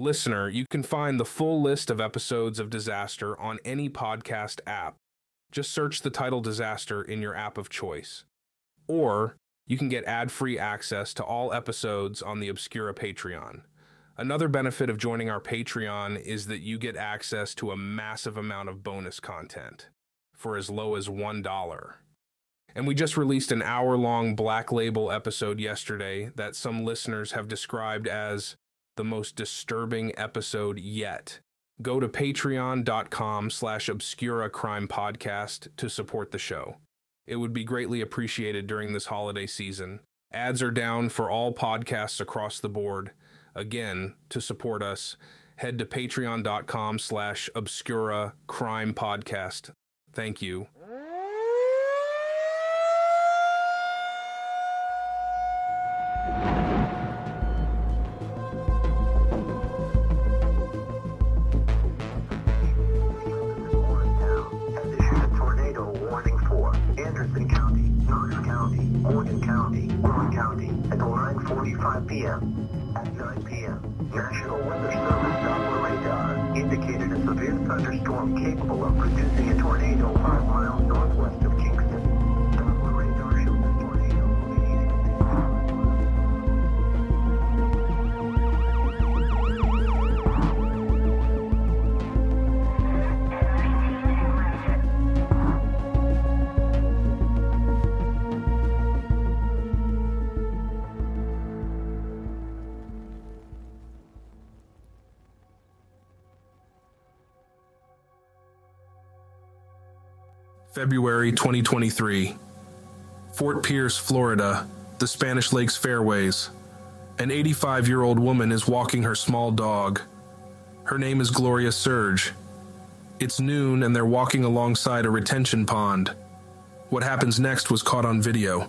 Listener, you can find the full list of episodes of Disaster on any podcast app. Just search the title Disaster in your app of choice. Or you can get ad free access to all episodes on the Obscura Patreon. Another benefit of joining our Patreon is that you get access to a massive amount of bonus content for as low as $1. And we just released an hour long Black Label episode yesterday that some listeners have described as the most disturbing episode yet. Go to patreon.com slash obscura crime podcast to support the show. It would be greatly appreciated during this holiday season. Ads are down for all podcasts across the board. Again, to support us, head to patreon.com slash obscura crime podcast. Thank you. 9:45 p.m. At 9 p.m., National Weather Service Doppler radar indicated a severe thunderstorm capable of producing a tornado February 2023. Fort Pierce, Florida, the Spanish Lakes Fairways. An 85 year old woman is walking her small dog. Her name is Gloria Serge. It's noon and they're walking alongside a retention pond. What happens next was caught on video.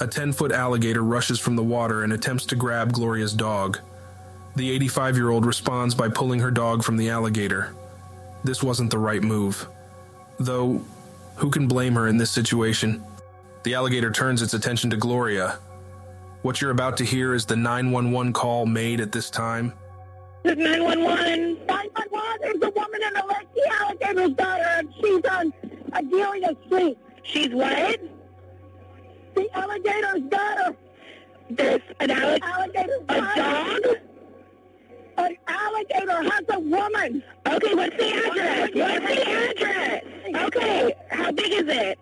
A 10 foot alligator rushes from the water and attempts to grab Gloria's dog. The 85 year old responds by pulling her dog from the alligator. This wasn't the right move. Though, who can blame her in this situation? The alligator turns its attention to Gloria. What you're about to hear is the 911 call made at this time. This 911. 911. There's a woman in the lake. The alligator's and she's on Adelia Street. She's what? The alligator's daughter. This her. An alligator. Alligator's a dog. An alligator has a woman. Okay, what's the address? What's the address? Okay, how big is it?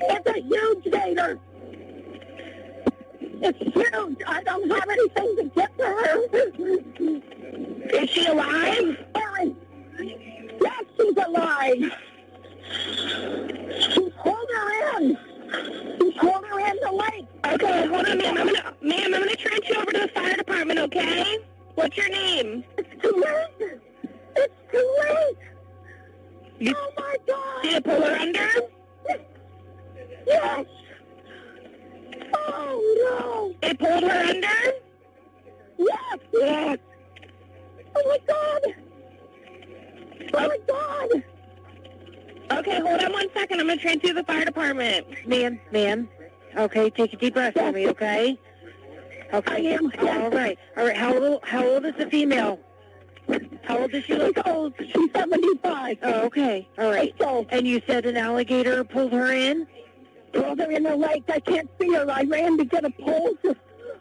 It's a huge gator. It's huge. I don't have anything to get to her. Is she alive? Yes, she's alive. He's pulled her in. He's pulled her in the lake. Okay, hold on, ma'am. I'm gonna, ma'am, I'm gonna transfer you over to the fire department, okay? What's your name? It's too late. It's too late. You, oh my God! Did it pull her under? Yes. Oh no! It pulled her under? Yes. Yes. Oh my God! Oh my God! Okay, hold on one second. I'm gonna transfer to the fire department. Ma'am, ma'am. Okay, take a deep breath for me, okay? Okay. I am. All right. All right. How old? How old is the female? How old does she look? She's old. She's 75. Oh, okay. All right. So. And you said an alligator pulled her in? Pulled her in the lake. I can't see her. I ran to get a pole to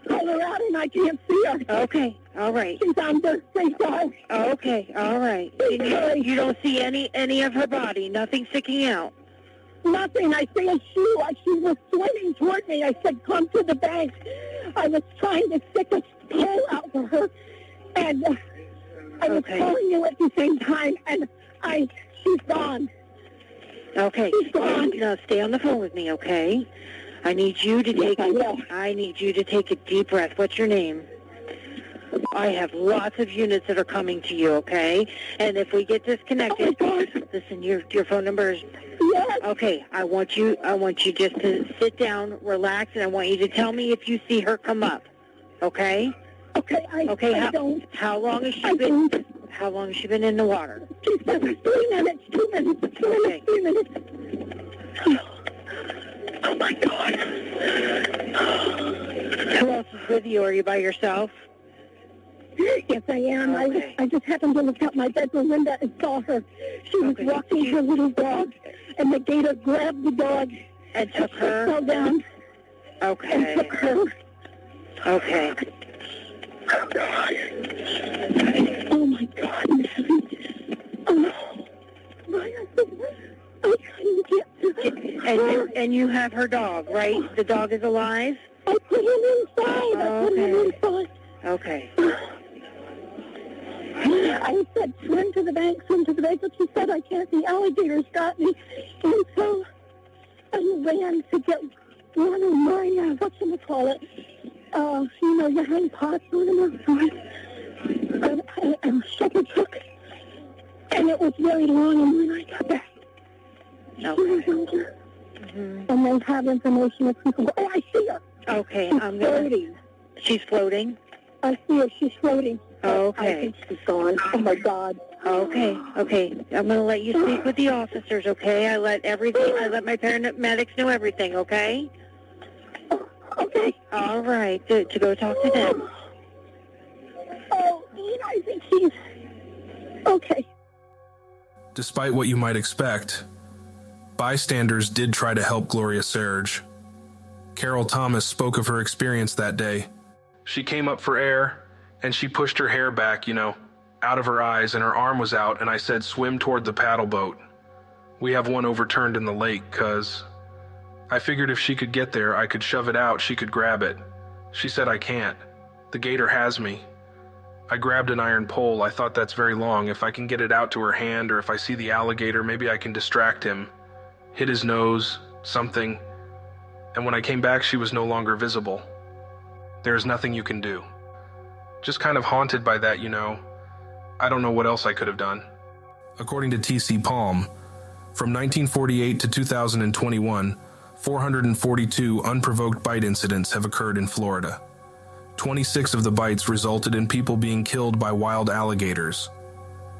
pull her out, and I can't see her. Okay. All right. She's under. She's on. Okay. All right. You, you don't see any any of her body. Nothing sticking out. Nothing. I see a shoe. Like she was swimming toward me. I said, "Come to the bank." I was trying to stick a pole out for her, and I was Okay. calling you at the same time, and I she's gone. Okay. She's gone. Now stay on the phone with me, okay? I need you to Yes, take. I. I need you to take a deep breath. What's your name? I have lots of units that are coming to you, okay? And if we get disconnected, Oh, my listen, your your phone number is Yes. okay. I want you I want you just to sit down, relax, and I want you to tell me if you see her come up. Okay? Okay, I, Okay, I how, don't. how long has I she been don't. how long has she been in the water? She's three minutes, two minutes, two minutes, Okay. three minutes. Oh, my God. Who else is with you? Are you by yourself? Yes, I am. Okay. I, I just happened to look out my bedroom window and saw her. She was Okay. walking her little dog, and the gator grabbed the dog And took and her? fell down and Okay. took her. Okay. Oh, God. My God, Mary. Oh, my I couldn't get to her. And you and you have her dog, right? The dog is alive? I put him inside. I put him inside. Okay. I said, swim to the bank, swim to the bank, but she said, I can't, the alligators got me. And so I ran to get one of my, uh, whatchamacallit, uh, you know, you hang pots on them outside. And, and, and shepherd took And it was very long, and when I got back, she was Okay. Mhm. And then have information if people go, oh, I see her. Okay. She's I'm gonna. floating. She's floating. I see her. She's floating. Okay. I think she's gone. Oh, my God. Okay. Okay. I'm gonna let you speak with the officers. Okay. I let everything. I let my paramedics know everything. Okay. Okay. All right. To, to go talk to them. Oh, Ian, I think he's okay. Despite what you might expect, bystanders did try to help Gloria Serge. Carol Thomas spoke of her experience that day. She came up for air and she pushed her hair back, you know, out of her eyes, and her arm was out, and I said, Swim toward the paddle boat. We have one overturned in the lake, cuz. I figured if she could get there, I could shove it out, she could grab it. She said, I can't. The gator has me. I grabbed an iron pole. I thought that's very long. If I can get it out to her hand, or if I see the alligator, maybe I can distract him. Hit his nose, something. And when I came back, she was no longer visible. There's nothing you can do. Just kind of haunted by that, you know. I don't know what else I could have done. According to TCPalm, from 1948 to 2021, 442 unprovoked bite incidents have occurred in Florida. 26 of the bites resulted in people being killed by wild alligators.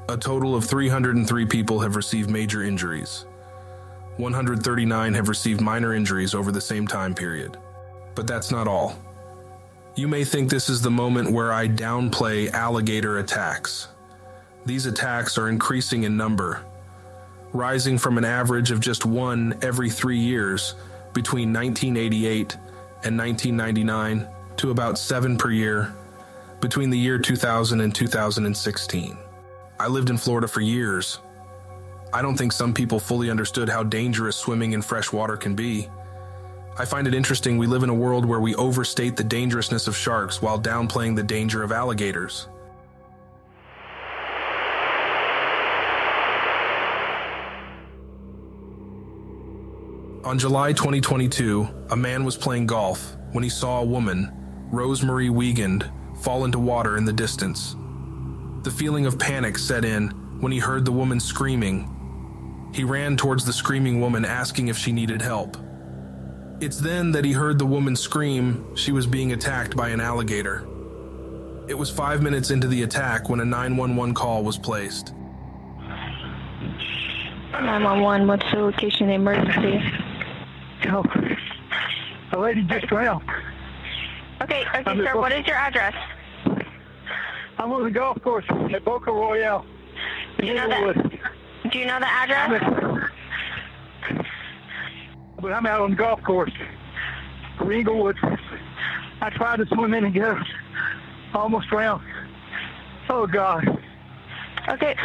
A total of 303 people have received major injuries. 139 have received minor injuries over the same time period. But that's not all. You may think this is the moment where I downplay alligator attacks. These attacks are increasing in number, rising from an average of just one every three years between 1988 and 1999 to about seven per year between the year 2000 and 2016. I lived in Florida for years. I don't think some people fully understood how dangerous swimming in fresh water can be. I find it interesting we live in a world where we overstate the dangerousness of sharks while downplaying the danger of alligators. On July 2022, a man was playing golf when he saw a woman, Rosemarie Wiegand, fall into water in the distance. The feeling of panic set in when he heard the woman screaming. He ran towards the screaming woman asking if she needed help. It's then that he heard the woman scream she was being attacked by an alligator. It was five minutes into the attack when a 911 call was placed. 911, what's the location emergency? Oh, a lady just drowned. Okay, okay, I'm sir, what is your address? I'm on the golf course at Boca Royale. in You know that- Englewood. Do you know the I'm address? at- But I'm out on the golf course Englewood. I tried to swim in and get her. Almost drowned. Oh, God. Okay,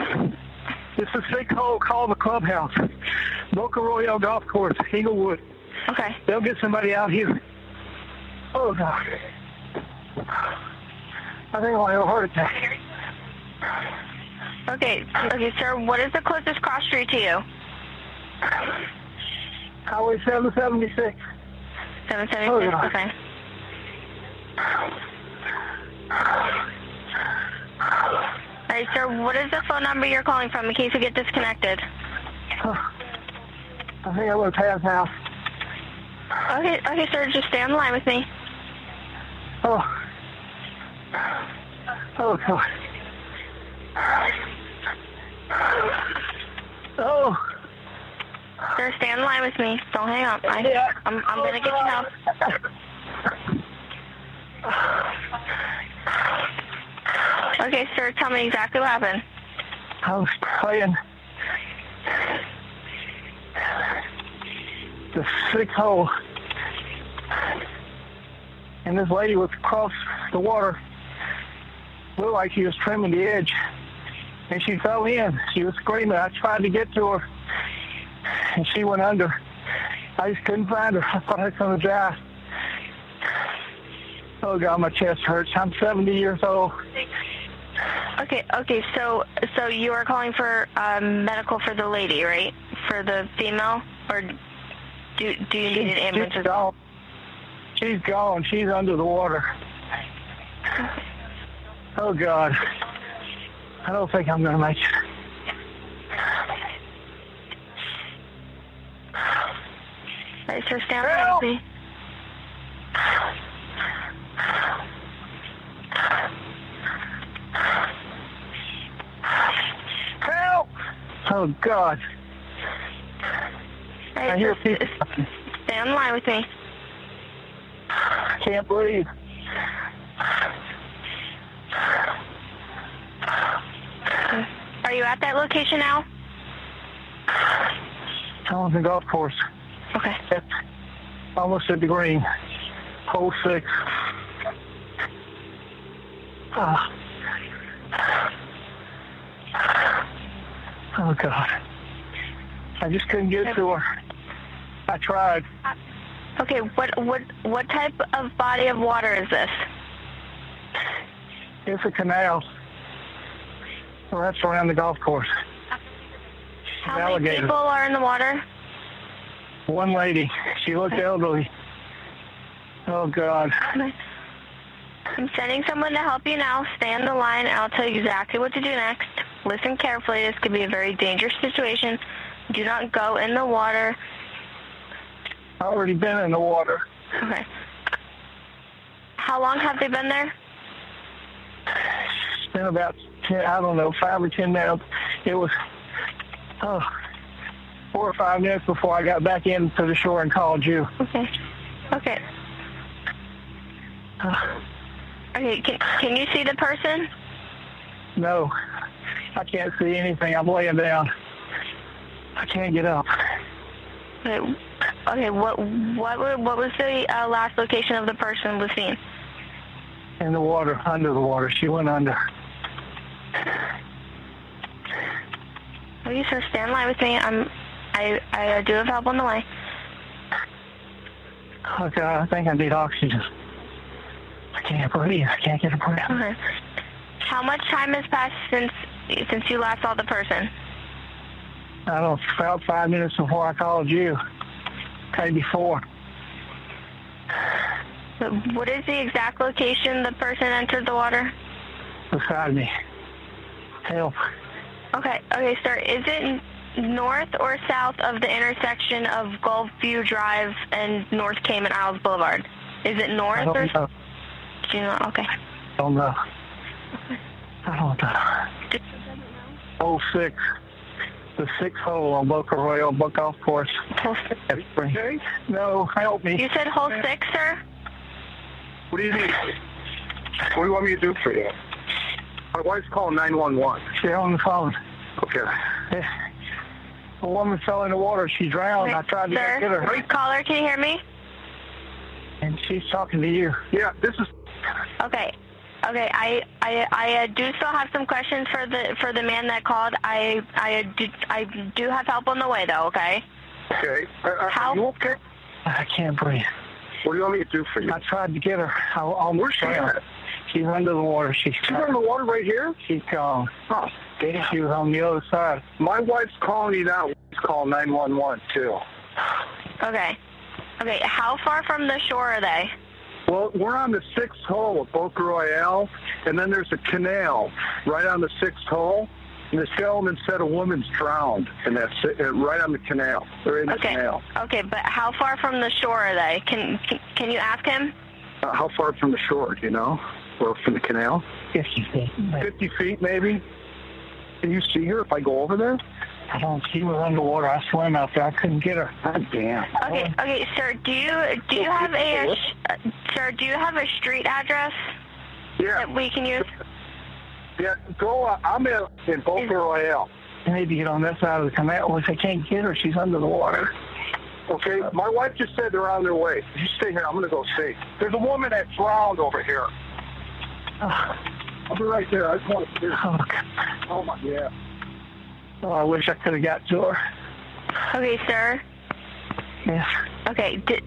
It's a hole called the clubhouse. Boca Royale Golf Course, Englewood. Okay. They'll get somebody out here. Oh, God. I think I'll have a heart attack. Okay, okay, sir, what is the closest cross street to you? Highway 776. 776, Oh, okay. right, sir. What is the phone number you're calling from in case we get disconnected? I think I went past house. Okay, okay, sir. Just stay on the line with me. Oh. Oh, God. Oh. Sir, stay on the line with me. Don't hang up. I, I'm, I'm gonna get you help. Okay, sir. Tell me exactly what happened. I was playing the sick hole, and this lady was across the water. Looked like she was trimming the edge, and she fell in. She was screaming. I tried to get to her, and she went under. I just couldn't find her. I thought I was going to die. Oh God, my chest hurts. I'm 70 years old. Okay, okay. So, so you are calling for um, medical for the lady, right? For the female, or do do you need an ambulance? She's gone. She's gone. She's under the water. Oh God. I don't think I'm gonna make it. Right. Stay on the me. Help! Oh God. I hear people. Stay on the line with me. Can't breathe. Are you at that location now? On the golf course. Okay. It's almost at the green. Hole six. Ah. Oh God. I just couldn't get to her. I tried. Uh, okay. What what what type of body of water is this? It's a canal. Well, that's around the golf course. How many people are in the water? One lady. She looked elderly. Oh God. I'm sending someone to help you now. Stay on the line, and I'll tell you exactly what to do next. Listen carefully. This could be a very dangerous situation. Do not go in the water. Already been in the water. Okay. How long have they been there? It's been about ten, I don't know, five or ten minutes. It was oh, four or five minutes before I got back into the shore and called you. Okay. Okay. Uh, Okay. Can Can you see the person? no, I can't see anything. I'm laying down. I can't get up. Okay. Okay. What What What was the uh, last location of the person was seen? In the water, under the water. She went under. Okay, sir. Stay in line with me. I'm. I I do have help on the way. God, I think I need oxygen. I can't breathe. I can't get a breath. Okay. How much time has passed since since you last saw the person? I don't know, about five minutes before I called you. Maybe four. What is the exact location the person entered the water? Beside me. Help. Okay, okay, sir. Is it north or south of the intersection of Gulfview Drive and North Cayman Isles Boulevard? Is it north or? know. Do you know? Okay. don't know. I don't know. Hole oh, six. The sixth hole on Boca Royale Book Golf Course. Hole six. at Spring. No, help me. You said hole six, sir. What do you need? What do you want me to do for you? My wife's calling 911. She's on the phone. Okay. Yeah. A woman fell in the water. She drowned. I tried to sir, get her, caller, can you hear me? and she's talking to you. Yeah, this is. Okay. Okay, I I I uh, do still have some questions for the for the man that called. I I uh, do I do have help on the way though. Okay. Okay. Are, are How- you okay? I can't breathe. What do you want me to do for you? I tried to get her. I almost Where's she drowned. at? She's under the water. She's She's under the water right here? She's gone. Oh, She was on the other side. My wife's calling you now. She's calling 911 too. Okay. Okay. How far from the shore are they? Well, we're on the sixth hole of Boca Royale, and then there's a canal right on the sixth hole. And this gentleman said a woman's drowned, and that's uh, right on the canal. They're in the Okay. canal. Okay, but how far from the shore are they? Can can, can you ask him? Uh, how far from the shore, do you know? Or from the canal? 50 feet. 50 feet, maybe. Can you see her if I go over there? I don't see her underwater. I swam out there. I couldn't get her. God damn. Okay, okay, sir. Do you do you have a, uh, uh, sir? Do you have a street address Yeah, that we can use? yeah. Go. Uh, I'm in, in Boca Royale. Maybe get on this side of the canal. Well, if I can't get her, she's under the water. Okay, my wife just said they're on their way. You stay here. I'm gonna go see. There's a woman that drowned over here. Oh, I'll be right there. I just want to see. her. oh, God. Oh my, yeah. Oh, I wish I could have got to her. Okay, sir. Yes. Okay. D-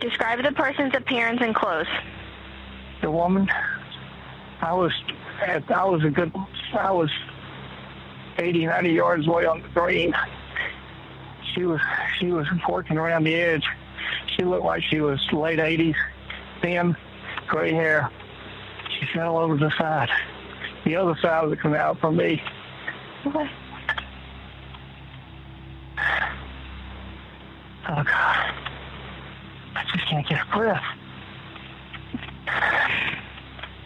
describe the person's appearance and clothes. The woman, I was, at, I was a good, I was 80, 90 yards away on the green. She was, she was working around the edge. She looked like she was late 80s, thin, gray hair. She fell over the side, the other side of the canal from me. Okay. Oh God, I just can't get a breath.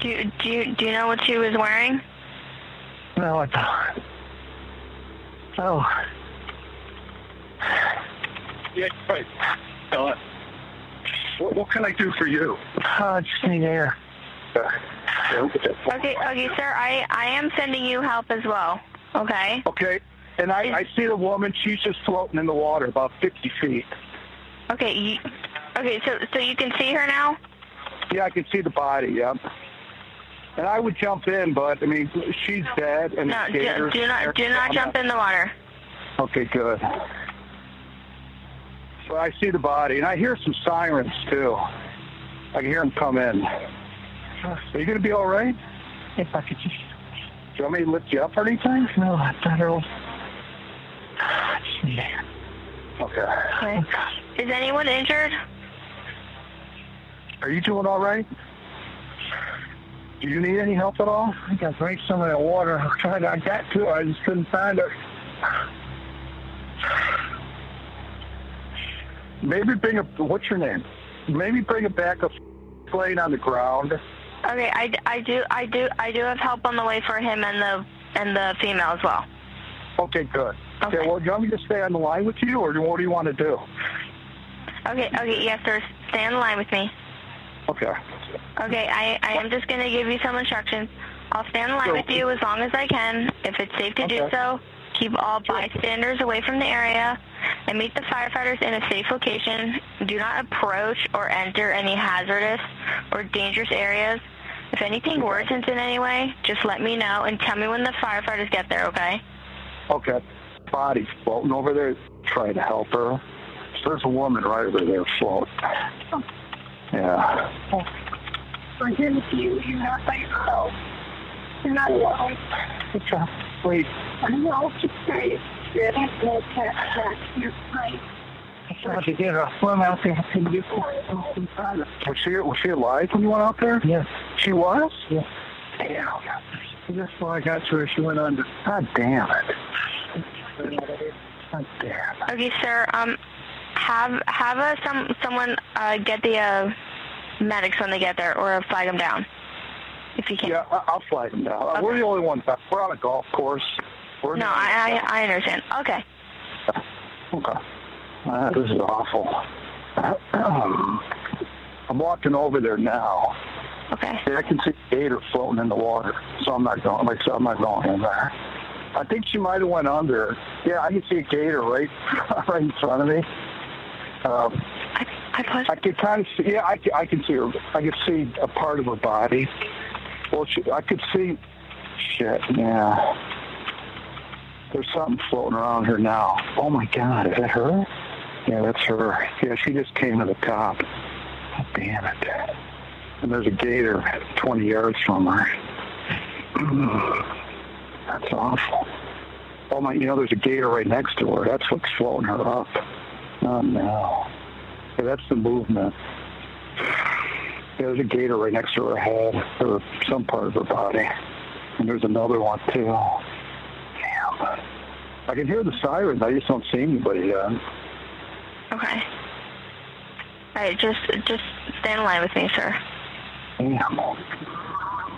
Do you, do you, do you know what she was wearing? No, I don't. Oh, Yeah, right. Uh, what, what can I do for you? I just need air. Yeah, look at that. Okay, okay, sir. I I am sending you help as well. Okay. Okay, and I, I see the woman. She's just floating in the water about 50 feet. Okay. You, okay. So so you can see her now. Yeah, I can see the body. Yeah. And I would jump in, but I mean, she's dead. And No. Do, do not do not jump in the water. Okay, good. So I see the body, and I hear some sirens too. I can hear them come in. Are you going to be all right? If I could just, Do you want me to lift you up or anything? no, I better. I just need air. Okay. Okay. Oh, Is anyone injured? Are you doing all right? Do you need any help at all? I got drank some of that water. I tried. I got to her. I just couldn't find it. Maybe bring a. What's your name? Maybe bring a backup plane on the ground. Okay. I, I do I do I do have help on the way for him and the and the female as well. Okay, good. Okay. Okay. Well, do you want me to stay on the line with you, or what do you want to do? Okay. Okay. Yes, sir. Stay on the line with me. Okay. Okay, I, I am just going to give you some instructions. I'll stay on the line Sure. with you as long as I can. If it's safe to do so, keep all bystanders away from the area and meet the firefighters in a safe location. Do not approach or enter any hazardous or dangerous areas. If anything worsens in any way, just let me know and tell me when the firefighters get there, okay? Okay. Body floating over there, trying to help her. There's a woman right over there floating. Yeah. I'm here with you. You're not by yourself. You're not alone. It's a wait. I know it's very good. I have no cat back. You're fine. I tried to get her. I swam out there. I couldn't get her. couldn't find her. Was she was she alive when you went out there? Yes. She was. Yes. Damn. Just before I got to her, she went under. God damn it. God damn. Okay, sir. Um, have have uh, some someone uh, get the uh, medics when they get there, or flag them down if you can. Yeah, I- I'll them down. Okay. We're the only ones. back. We're on a golf course. We're No, I, I I understand. Okay. Okay. Uh, this is awful. Um, I'm walking over there now. Okay. I can see a gator floating in the water, so I'm not going. Like, so I'm not going in there. I think she might have went under. Yeah, I can see a gator right, right in front of me. Um, I I. I can kind of see. Yeah, I I can see her. I can see a part of her body. Well, I could see. Shit. Yeah. There's something floating around her now. Oh my God, is that her? Yeah, that's her. Yeah, she just came to the top. Oh, damn it. And there's a gator 20 yards from her. That's awful. Oh my, you know, there's a gator right next to her. That's what's floating her up. Oh no. Okay, that's the movement. There's a gator right next to her head, or some part of her body. And there's another one, too. Damn. I can hear the sirens. I just don't see anybody yet. Okay. All right, just just stay in line with me, sir. Damn.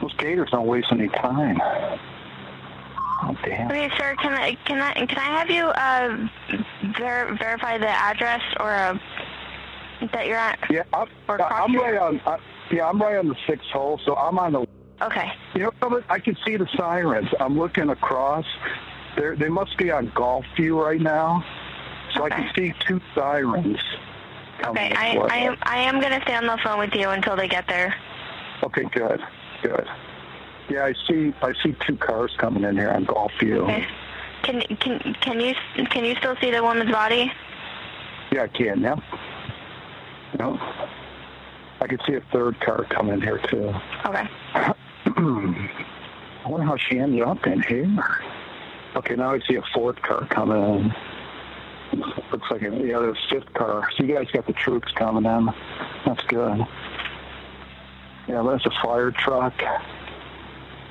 Those gators don't waste any time. Oh, damn. Okay, sir. Can I can I can I have you uh ver- verify the address or uh, that you're at? Yeah, I'm, I'm right on. I, yeah, I'm right on the sixth hole, so I'm on the. Okay. You know? I can see the sirens. I'm looking across. They they must be on golf view right now, so I can see two sirens. coming Okay. I. I am I am gonna stay on the phone with you until they get there. Okay, good, good. Yeah, I see. I see two cars coming in here on Gulfview. Okay. Can can can you can you still see the woman's body? Yeah, I can. Yeah. No. I can see a third car coming in here too. Okay. I wonder how she ended up in here. Okay, now I see a fourth car coming in. Looks like a, yeah, there's a fifth car. So you guys got the troops coming in. That's good. Yeah, that's a fire truck.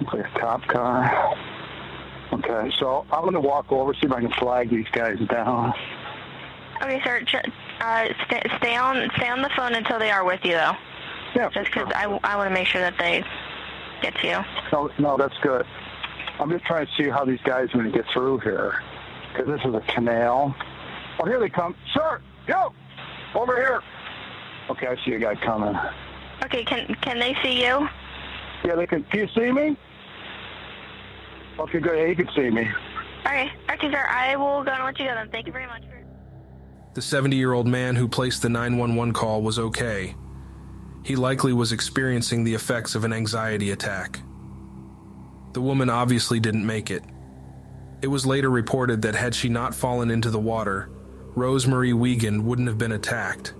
Looks like a cop car. Okay, so I'm going to walk over, see if I can flag these guys down. Okay, sir. Uh, stay, stay on stay on the phone until they are with you, though. Yeah, Just because I, I want to make sure that they get to you. No, no, that's good. I'm just trying to see how these guys are going to get through here. Because this is a canal. Oh, here they come. Sir, yo, over here. Okay, I see a guy coming. Okay. Can can they see you? Yeah, they can. Can you see me? Okay, good. Yeah, you can see me. Okay. Okay, sir. I will go and let you go then. Thank you very much. The 70 year old man who placed the 911 call was okay. He likely was experiencing the effects of an anxiety attack. The woman obviously didn't make it. It was later reported that had she not fallen into the water, Rosemarie Wiegand wouldn't have been attacked.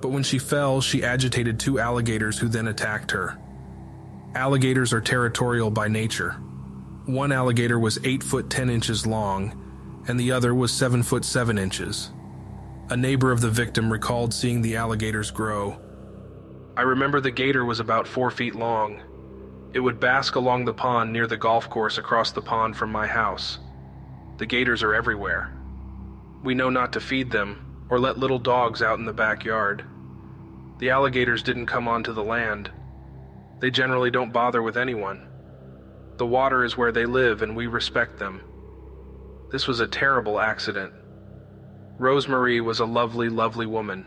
But when she fell, she agitated two alligators who then attacked her. Alligators are territorial by nature. One alligator was 8 foot 10 inches long, and the other was 7 foot 7 inches. A neighbor of the victim recalled seeing the alligators grow. I remember the gator was about four feet long. It would bask along the pond near the golf course across the pond from my house. The gators are everywhere. We know not to feed them or let little dogs out in the backyard. The alligators didn't come onto the land. They generally don't bother with anyone. The water is where they live and we respect them. This was a terrible accident. Rosemarie was a lovely, lovely woman.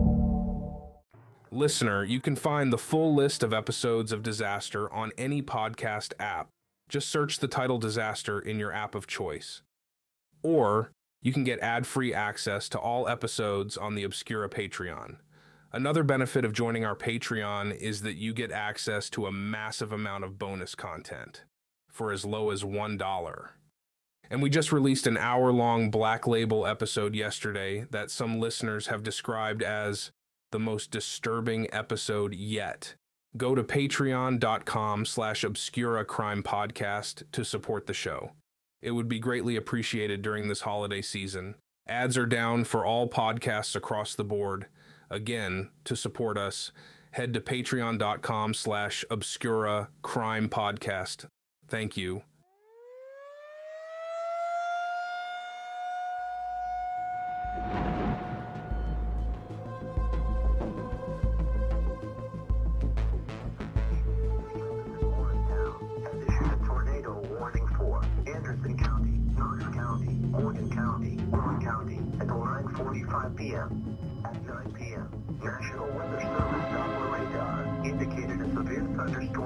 Listener, you can find the full list of episodes of Disaster on any podcast app. Just search the title Disaster in your app of choice. Or you can get ad free access to all episodes on the Obscura Patreon. Another benefit of joining our Patreon is that you get access to a massive amount of bonus content for as low as $1. And we just released an hour long Black Label episode yesterday that some listeners have described as the most disturbing episode yet. Go to patreon.com slash obscura crime podcast to support the show. It would be greatly appreciated during this holiday season. Ads are down for all podcasts across the board. Again, to support us, head to patreon.com slash obscura crime podcast. Thank you.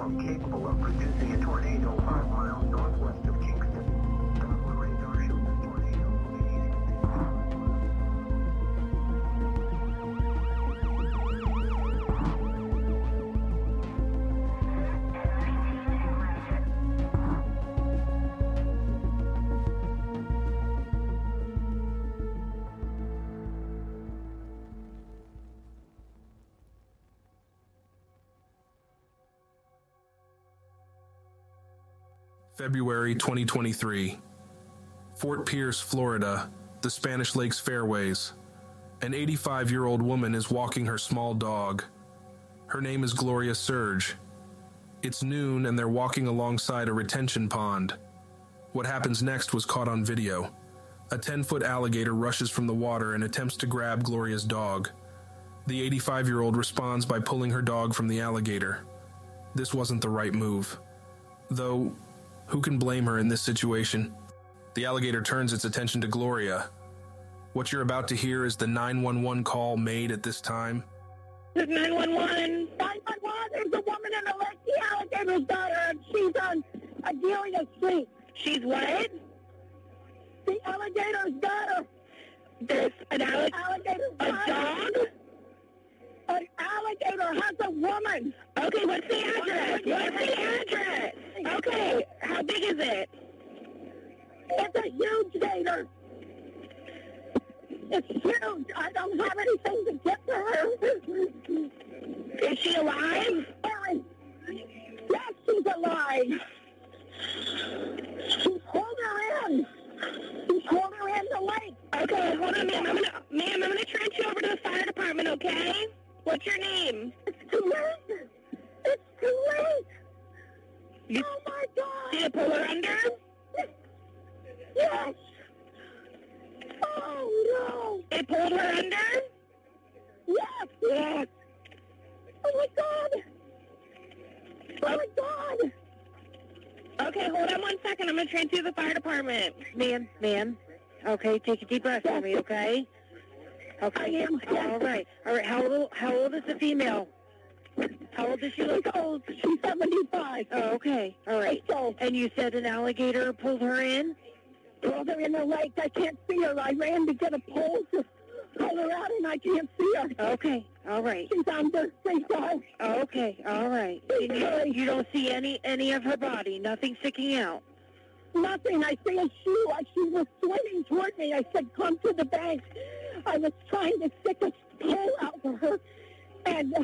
Thunderstorm capable of producing February 2023. Fort Pierce, Florida, the Spanish Lakes Fairways. An 85 year old woman is walking her small dog. Her name is Gloria Serge. It's noon and they're walking alongside a retention pond. What happens next was caught on video. A 10 foot alligator rushes from the water and attempts to grab Gloria's dog. The 85 year old responds by pulling her dog from the alligator. This wasn't the right move. Though, who can blame her in this situation? The alligator turns its attention to Gloria. What you're about to hear is the 911 call made at this time. This 911. 911. There's a woman in the lake, the alligator's daughter, and she's on a dealing of sleep. She's what? The alligator's daughter. There's an alli- alligator's a dog? An alligator has a woman. Okay, what's the address? What's the address? Okay, how big is it? It's a huge gator. It's huge. I don't have anything to get to her. Is she alive? Yes, she's alive. She pulled her in. She pulled her in the lake. Okay, hold on, ma'am. I'm gonna, ma'am, I'm gonna transfer you over to the fire department. Okay? What's your name? It's too late. It's too late. oh my God! Did it pull her under? Yes. Oh no! It pulled her under? Yes. Yes. Oh my God! Oh my God! Okay, hold on one second. I'm gonna transfer you to the fire department. Ma'am, ma'am. Okay, take a deep breath for me, okay? Okay. I am. All right. All right. How old? How old is the female? How old does she look? She's old. She's 75. Oh, okay. All right. She's old. And you said an alligator pulled her in? Pulled her in the lake. I can't see her. I ran to get a pole to pull her out, and I can't see her. Okay. All right. She's on the seaside. Okay. All right. And you, you don't see any any of her body. Nothing sticking out. Nothing. I see a shoe. Like she was swimming toward me. I said, come to the bank. I was trying to stick a pole out for her, and uh,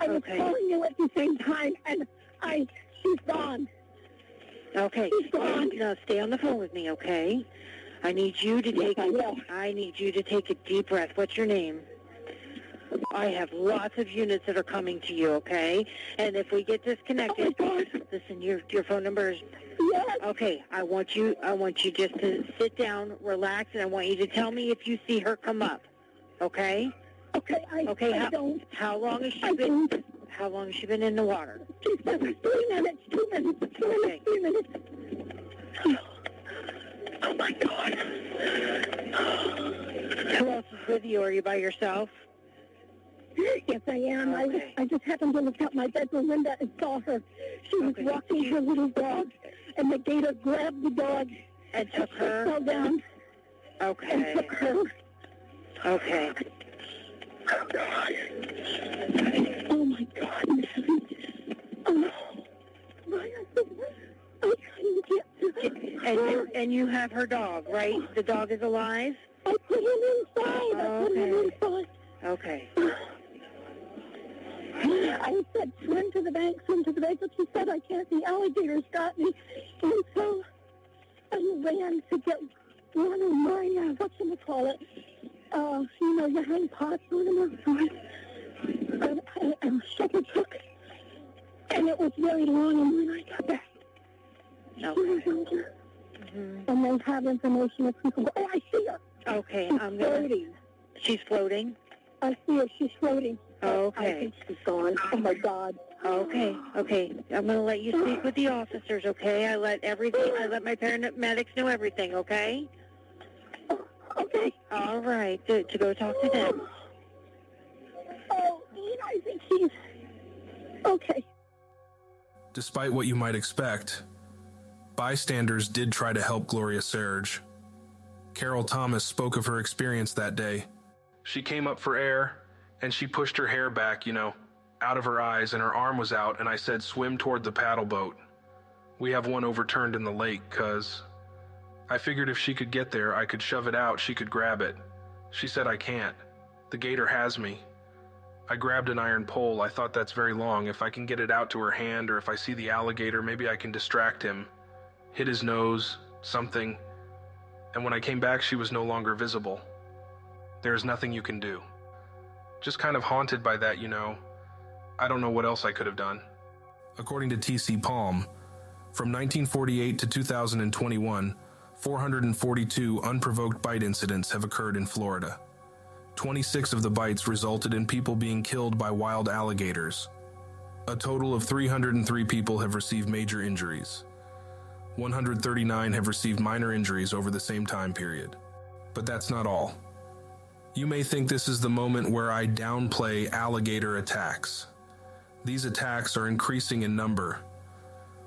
I was Okay. calling you at the same time, and I, she's gone. Okay. She's gone. Now stay on the phone with me, okay? I need you to take. I will. I need you to take a deep breath. What's your name? I have lots of units that are coming to you, okay? And if we get disconnected, oh listen, your your phone number is Yes. Okay, I want you I want you just to sit down, relax, and I want you to tell me if you see her come up. Okay? Okay, I, Okay, I how, don't. how long has she I been how long has she been in the water? Two minutes, three minutes, two minutes, two minutes, three minutes. Oh my God. Who else is with you? Are you by yourself? Yes, I am. Okay. I, I just happened to look out my bedroom window and saw her. She was Okay. walking her little dog, and the gator grabbed the dog And took she her? fell down and Okay. took her. Okay. Oh God. Oh my God. Oh, my. I couldn't get And you and you have her dog, right? The dog is alive? I put him inside. I put him inside. Okay. Oh, I said, swim to the bank, swim to the bank, but she said I can't. The alligators got me. And so I ran to get one of my, uh, whatchamacallit, uh, you know, your hand pots or whatever. And, and, and shepherd's hook. And it was very long, and when I got back, she was older. Mhm. And they have information if people go, oh, I see her. Okay, She's I'm gonna floating. She's floating? I see her. She's floating. I Okay. think she's gone. Oh, my God. Okay, okay. I'm gonna let you speak with the officers, okay? I let everything I let my paramedics know everything, okay? Okay. All right, to, to go talk to them. Oh, Ian, I think she's... Okay. Despite what you might expect, bystanders did try to help Gloria Serge. Carol Thomas spoke of her experience that day. She came up for air, and she pushed her hair back, you know, out of her eyes, and her arm was out, and I said, swim toward the paddle boat. We have one overturned in the lake, cuz. I figured if she could get there, I could shove it out, she could grab it. She said, I can't. The gator has me. I grabbed an iron pole. I thought that's very long. If I can get it out to her hand, or if I see the alligator, maybe I can distract him. Hit his nose, something. And when I came back, she was no longer visible. There is nothing you can do. Just kind of haunted by that, you know. I don't know what else I could have done. According to TCPalm, from 1948 to 2021, 442 unprovoked bite incidents have occurred in Florida. 26 of the bites resulted in people being killed by wild alligators. A total of 303 people have received major injuries. 139 have received minor injuries over the same time period. But that's not all. You may think this is the moment where I downplay alligator attacks. These attacks are increasing in number,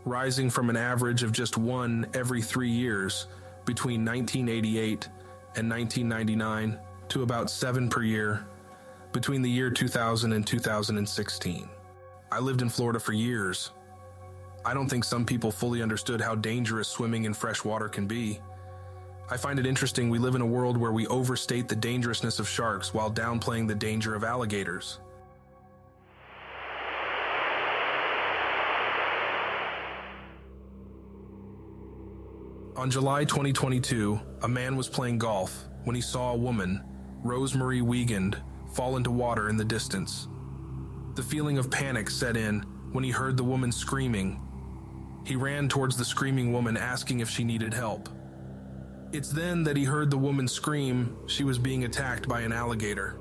rising from an average of just one every three years between 1988 and 1999 to about seven per year between the year 2000 and 2016. I lived in Florida for years. I don't think some people fully understood how dangerous swimming in fresh water can be. I find it interesting we live in a world where we overstate the dangerousness of sharks while downplaying the danger of alligators. On July 2022, a man was playing golf when he saw a woman, Rosemarie Wiegand, fall into water in the distance. The feeling of panic set in when he heard the woman screaming. He ran towards the screaming woman asking if she needed help. It's then that he heard the woman scream she was being attacked by an alligator.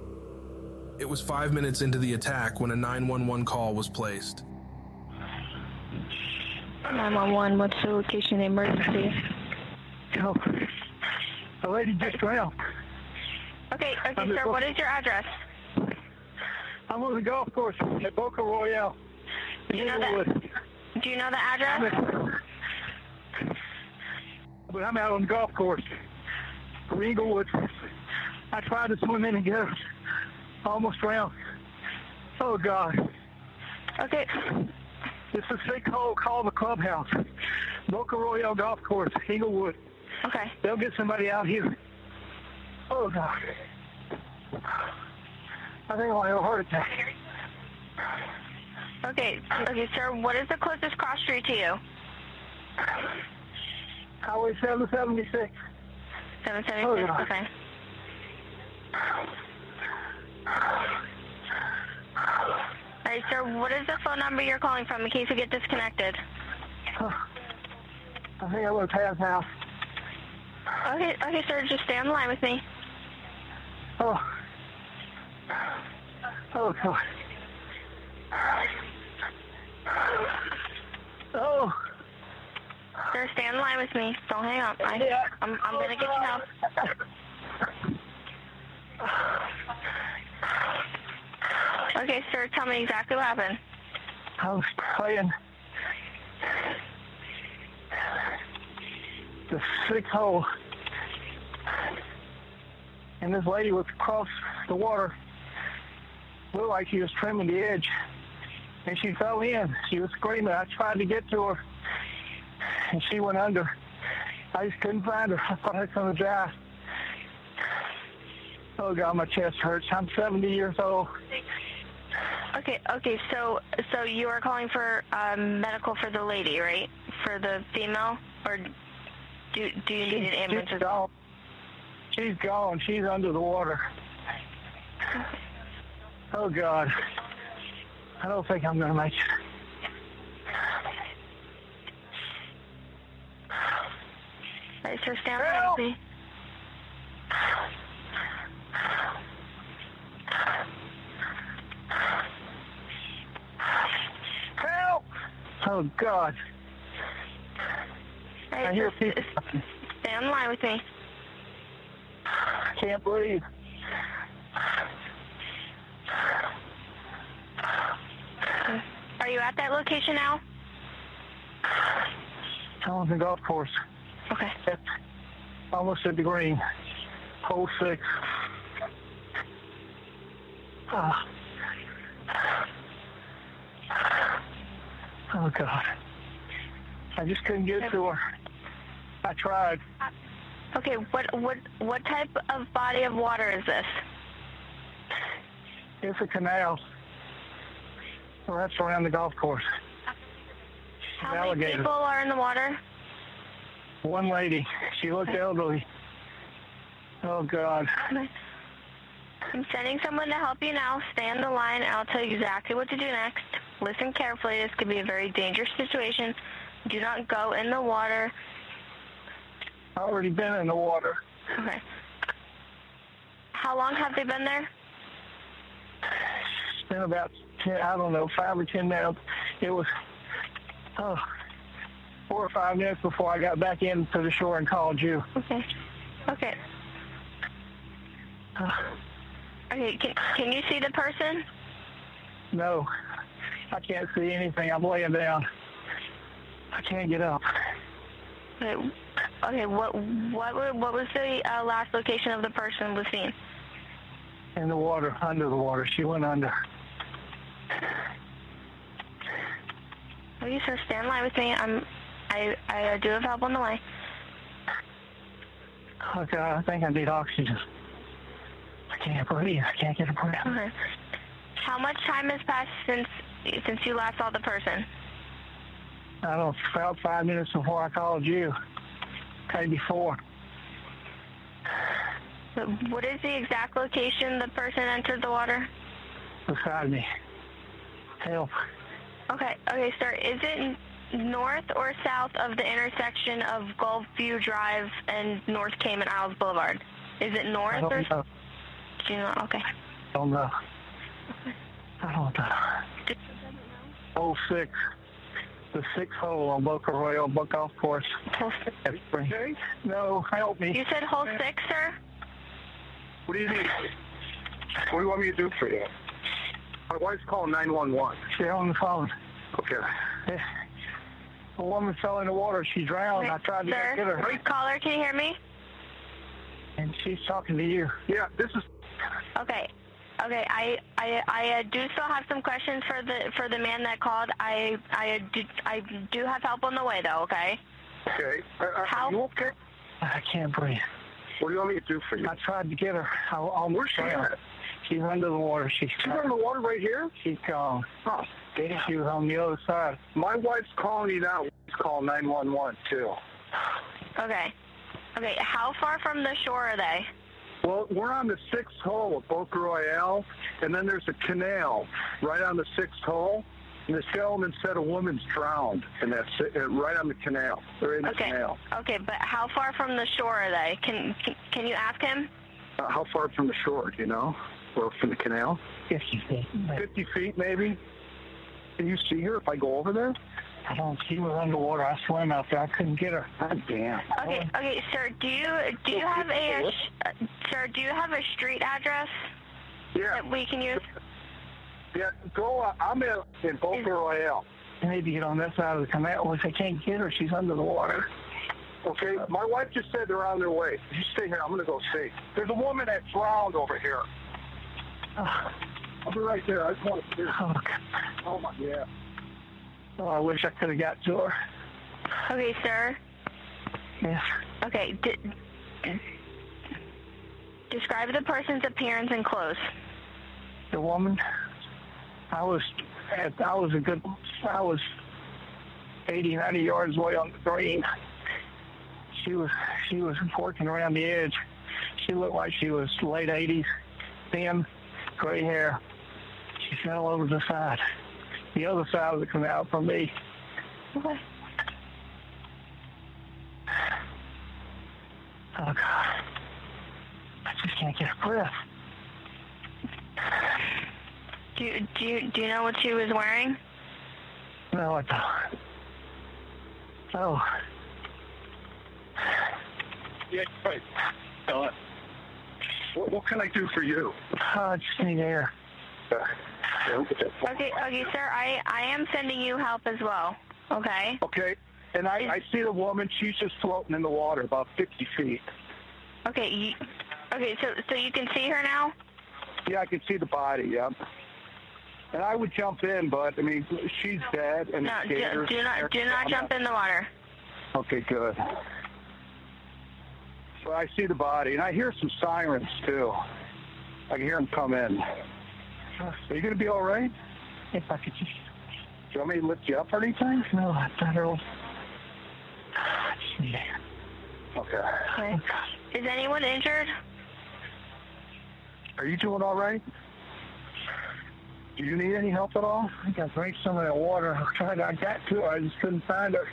It was five minutes into the attack when a 911 call was placed. 911, what's the location of the emergency? Oh, a lady just drowned. Okay, okay, I'm sir, what is your address? I'm on the golf course at Boca Royale. Do you know that? Do you know the address? But I'm out on the golf course for Englewood. I tried to swim in and get her. Almost drowned. Oh, God. Okay. It's a sinkhole called the clubhouse. Boca Royale Golf Course, Englewood. Okay. They'll get somebody out here. Oh, God. I think I'll have a heart attack. Okay, okay, sir, what is the closest cross street to you? Highway 776. 776, Oh, God. okay. right, sir. What is the phone number you're calling from in case we get disconnected? I think I went past house. Okay, okay, sir. Just stay on the line with me. Oh. Oh, God. Oh. Sir, stay on the line with me. Don't hang up. I, I'm, I'm gonna get you help. Okay, sir. Tell me exactly what happened. I was playing the six hole, and this lady was across the water. Looked like she was trimming the edge, and she fell in. She was screaming. I tried to get to her, and she went under. I just couldn't find her. I thought I was gonna die. Oh God, my chest hurts. I'm 70 years old. Okay, okay. So, so you are calling for um, medical for the lady, right? For the female, or do do you need an ambulance? She's gone. She's gone. She's under the water. Oh God. I don't think I'm gonna make it. All right, sir. Stand by with me. Help! Oh God. Right, I hear people. Stay on the line with me. Can't breathe. Are you at that location now? I'm on the golf course. Okay. It's almost at the green. Hole six. Ah. Oh God. I just couldn't get to her. I tried. Okay. What what what type of body of water is this? It's a canal. Wraps around the golf course. How many people are in the water? One lady. She looked elderly. Oh God. I'm sending someone to help you now. Stay on the line, and I'll tell you exactly what to do next. Listen carefully. This could be a very dangerous situation. Do not go in the water. I already been in the water. Okay. How long have they been there? It's been about ten, I don't know, five or ten minutes. It was oh, four or five minutes before I got back in to the shore and called you. Okay. Okay. Okay. Can Can you see the person? No, I can't see anything. I'm laying down. I can't get up. Okay. Okay. What What What was the uh, last location of the person was seen? In the water, under the water. She went under. Okay, sir. Stand in line with me. I'm. I I do have help on the way. Oh God, I think I need oxygen. I can't breathe. I can't get a breath. Okay. How much time has passed since since you last saw the person? I don't know, about five minutes before I called you. Maybe four. What is the exact location the person entered the water? Beside me. Help. Okay, okay, sir. Is it north or south of the intersection of Gulfview Drive and North Cayman Isles Boulevard? Is it north I or? don't know. Do you know? Okay. don't know. I don't know. Oh six. The sixth hole on Boca Royale Book Golf Course. Hole That's spring. No, help me. You said hole six, sir. What do you need? What do you want me to do for you? My wife's calling 911. She's on the phone. Okay. Yeah. A woman fell in the water. She drowned. I tried to Sir, get her. caller, can you hear me? And she's talking to you. Yeah, this is. Okay. Okay, I I I uh, do still have some questions for the for the man that called. I I uh, do I do have help on the way though. Okay. Okay. Uh, uh, are, are, How- are you okay? I can't breathe. What do you want me to do for you? I tried to get her. I almost Where's she drowned. at? She's under the water. She's She's under the water right here? She's gone. Oh, damn. She was on the other side. My wife's calling you now. She's calling 911 too. Okay. Okay. How far from the shore are they? Well, we're on the sixth hole of Boca Royale, and then there's a canal right on the sixth hole. And this gentleman said a woman's drowned, and that's it, uh, right on the canal. They're in the Okay. canal. Okay, but how far from the shore are they? Can can, can you ask him? Uh, how far from the shore, do you know? Or from the canal? 50 feet. 50 feet, maybe? Can you see her if I go over there? I don't. She was underwater. I swam out there. I couldn't get her. God damn. Okay, okay, sir. Do you do you have a, uh, uh, sir? Do you have a street address Yeah. that we can use? Yeah, go. Uh, I'm in, in Boca Royale. I need to get on that side of the canal. Well, if I can't get her, she's under the water. Okay, my wife just said they're on their way. You stay here. I'm going to go see. There's a woman that drowned over here. I'll be right there. I just want to see. Oh, God. Oh, my, yeah. Oh, I wish I could have got to her. Okay, sir. Yes. Okay. D- describe the person's appearance and clothes. The woman. I was. At, I was a good. I was 80, 90 yards away on the green. She was. She was working around the edge. She looked like she was late 80s, thin, gray hair. She fell over the side, the other side of the canal from me. Okay. Oh God. I just can't get a breath. Do you, do you, do you know what she was wearing? No, I don't. Oh. Yeah, right. Uh, what, what can I do for you? I just need air. Uh, yeah, look at that. Okay, okay, sir. I I am sending you help as well. Okay. Okay, and I, I see the woman. She's just floating in the water about 50 feet. Okay. You, okay. So so you can see her now. Yeah, I can see the body, yeah. And I would jump in, but, I mean, she's dead. And No. Do, do not do not jump in the water. Okay, good. Well, I see the body, and I hear some sirens, too. I can hear them come in. Are you going to be all right? If I could just. Do you want me to lift you up or anything? No, I thought I just need air. Okay. Okay. Is anyone injured? Are you doing all right? Do you need any help at all? I got to drink some of that water. I tried. I got to her. I just couldn't find her.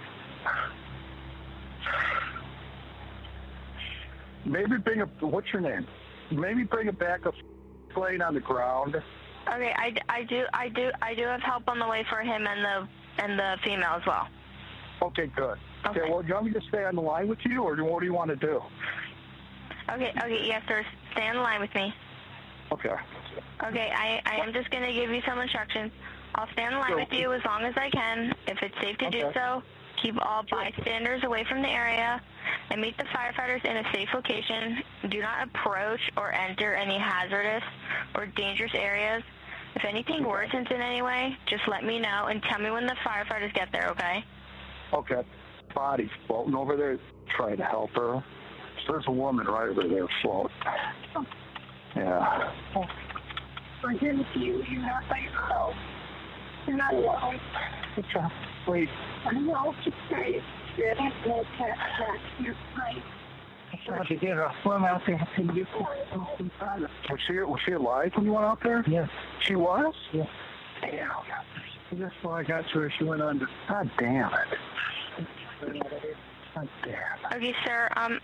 Maybe bring a, what's your name? Maybe bring a backup plane on the ground. Okay. I, I do I do I do have help on the way for him and the and the female as well. Okay, good. Okay, well, do you want me to stay on the line with you, or what do you want to do? Okay. Okay. Yes, sir. Stay on the line with me. Okay. Okay, I, I am just going to give you some instructions. I'll stay on the line with you as long as I can. If it's safe to do so, keep all bystanders away from the area and meet the firefighters in a safe location. Do not approach or enter any hazardous or dangerous areas. If anything worsens in any way, just let me know and tell me when the firefighters get there, okay? Okay. Body floating over there, trying to help her. There's a woman right over there floating. Yeah. I'm here with you. You're not by yourself. You're not alone. What's up? Wait. I know. Keep safe. You're going to attack back. You're fine. I tried to get her. Swam out there. I couldn't get her. Was she was she alive when you went out there? Yes. She was? Yes. Damn. Just before I got to her, she went under. God damn it. God damn. Okay, sir. Um,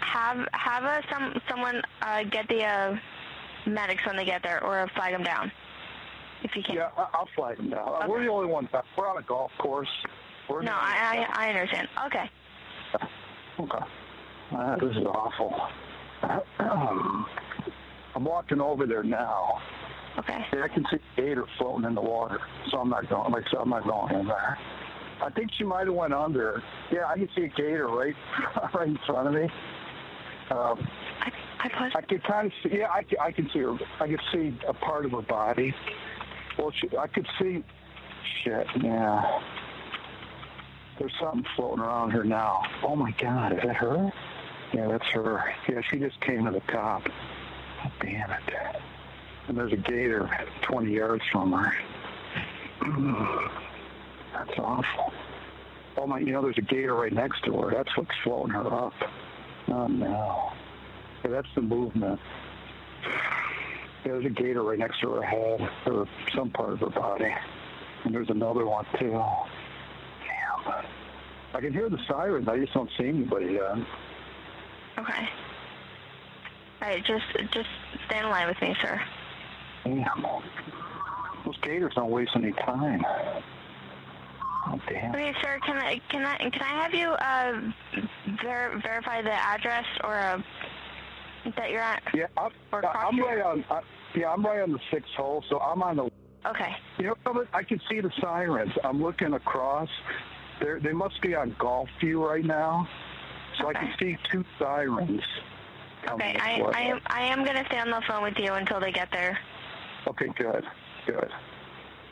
have have uh, some someone uh, get the uh, medics when they get there, or flag them down, if you can. Yeah, I- I'll flag them down. Uh, We're the only ones. out. We're on a golf course. We're No, I, I I understand. Okay. Okay. Uh, this is awful. Um, I'm walking over there now. Okay. Yeah, I can see a gator floating in the water, so I'm not going. Like said, I'm not going in there. I think she might have went under. Yeah, I can see a gator right, right in front of me. Um, I I, I can kind of see. Yeah, I, can- I can see her. I can see a part of her body. Well, she, I could see. Shit. Yeah. There's something floating around her now. Oh my God, is that her? Yeah, that's her. Yeah, she just came to the top. Oh, damn it. And there's a gator 20 yards from her. That's awful. Oh my, you know, there's a gator right next to her. That's what's floating her up. Oh no. Okay, that's the movement. Yeah, there's a gator right next to her head, or some part of her body. And there's another one, too. I can hear the sirens. I just don't see anybody yet. Okay. All right, just just stay in line with me, sir. Damn. Those gators don't waste any time. Oh, damn. Okay, sir. Can I can I can I have you uh ver- verify the address or uh, that you're at? Yeah, I'm, I'm right on. I, yeah, I'm right on the sixth hole, so I'm on the. Okay. You know. I can see the sirens. I'm looking across. They they must be on golf view right now, so I can see two sirens. coming Okay, I. I am I am gonna stay on the phone with you until they get there. Okay, good, good.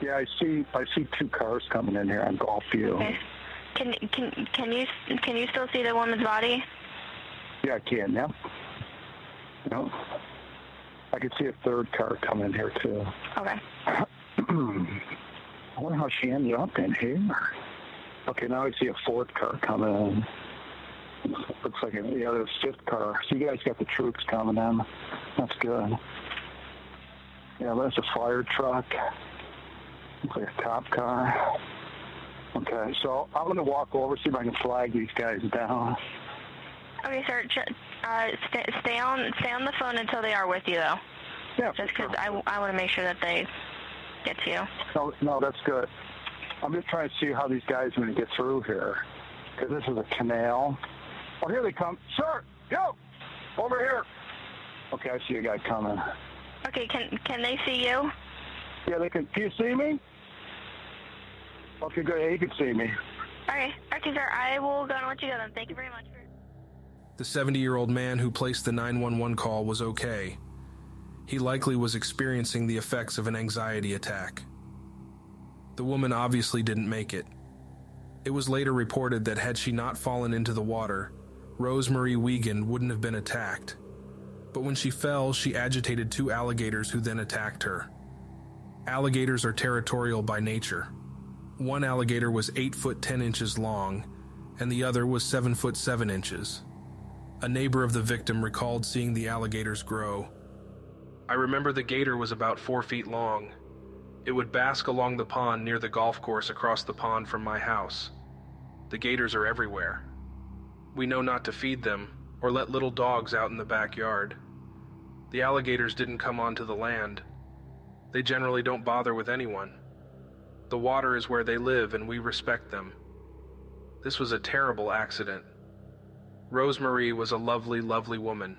Yeah, I see. I see two cars coming in here on Gulfview. Okay. Can can can you can you still see the woman's body? Yeah, I can. Yeah. No. I can see a third car coming in here too. Okay. I wonder how she ended up in here. Okay, now I see a fourth car coming in. Looks like a, yeah, there's a fifth car. So you guys got the troops coming in. That's good. Yeah, that's a fire truck. Looks like a cop car. Okay, so I'm going to walk over, see if I can flag these guys down. Okay, sir. Uh, stay, stay on stay on the phone until they are with you, though. Yeah. Just because I, I want to make sure that they get to you. No, no, that's good. I'm just trying to see how these guys are going to get through here. Because this is a canal. Oh, here they come. Sir, go! Over here. Okay, I see a guy coming. Okay. Can can they see you? Yeah, they can. Can you see me? Okay, good. Yeah, you can see me. Okay. Okay, sir. I will go and let you go then. Thank you very much. The 70 year old man who placed the 911 call was okay. He likely was experiencing the effects of an anxiety attack. The woman obviously didn't make it. It was later reported that had she not fallen into the water, Rosemarie Wiegand wouldn't have been attacked. But when she fell, she agitated two alligators who then attacked her. Alligators are territorial by nature. One alligator was 8 foot 10 inches long, and the other was 7 foot 7 inches. A neighbor of the victim recalled seeing the alligators grow. I remember the gator was about four feet long. It would bask along the pond near the golf course across the pond from my house. The gators are everywhere. We know not to feed them or let little dogs out in the backyard. The alligators didn't come onto the land. They generally don't bother with anyone. The water is where they live and we respect them. This was a terrible accident. Rosemarie was a lovely, lovely woman.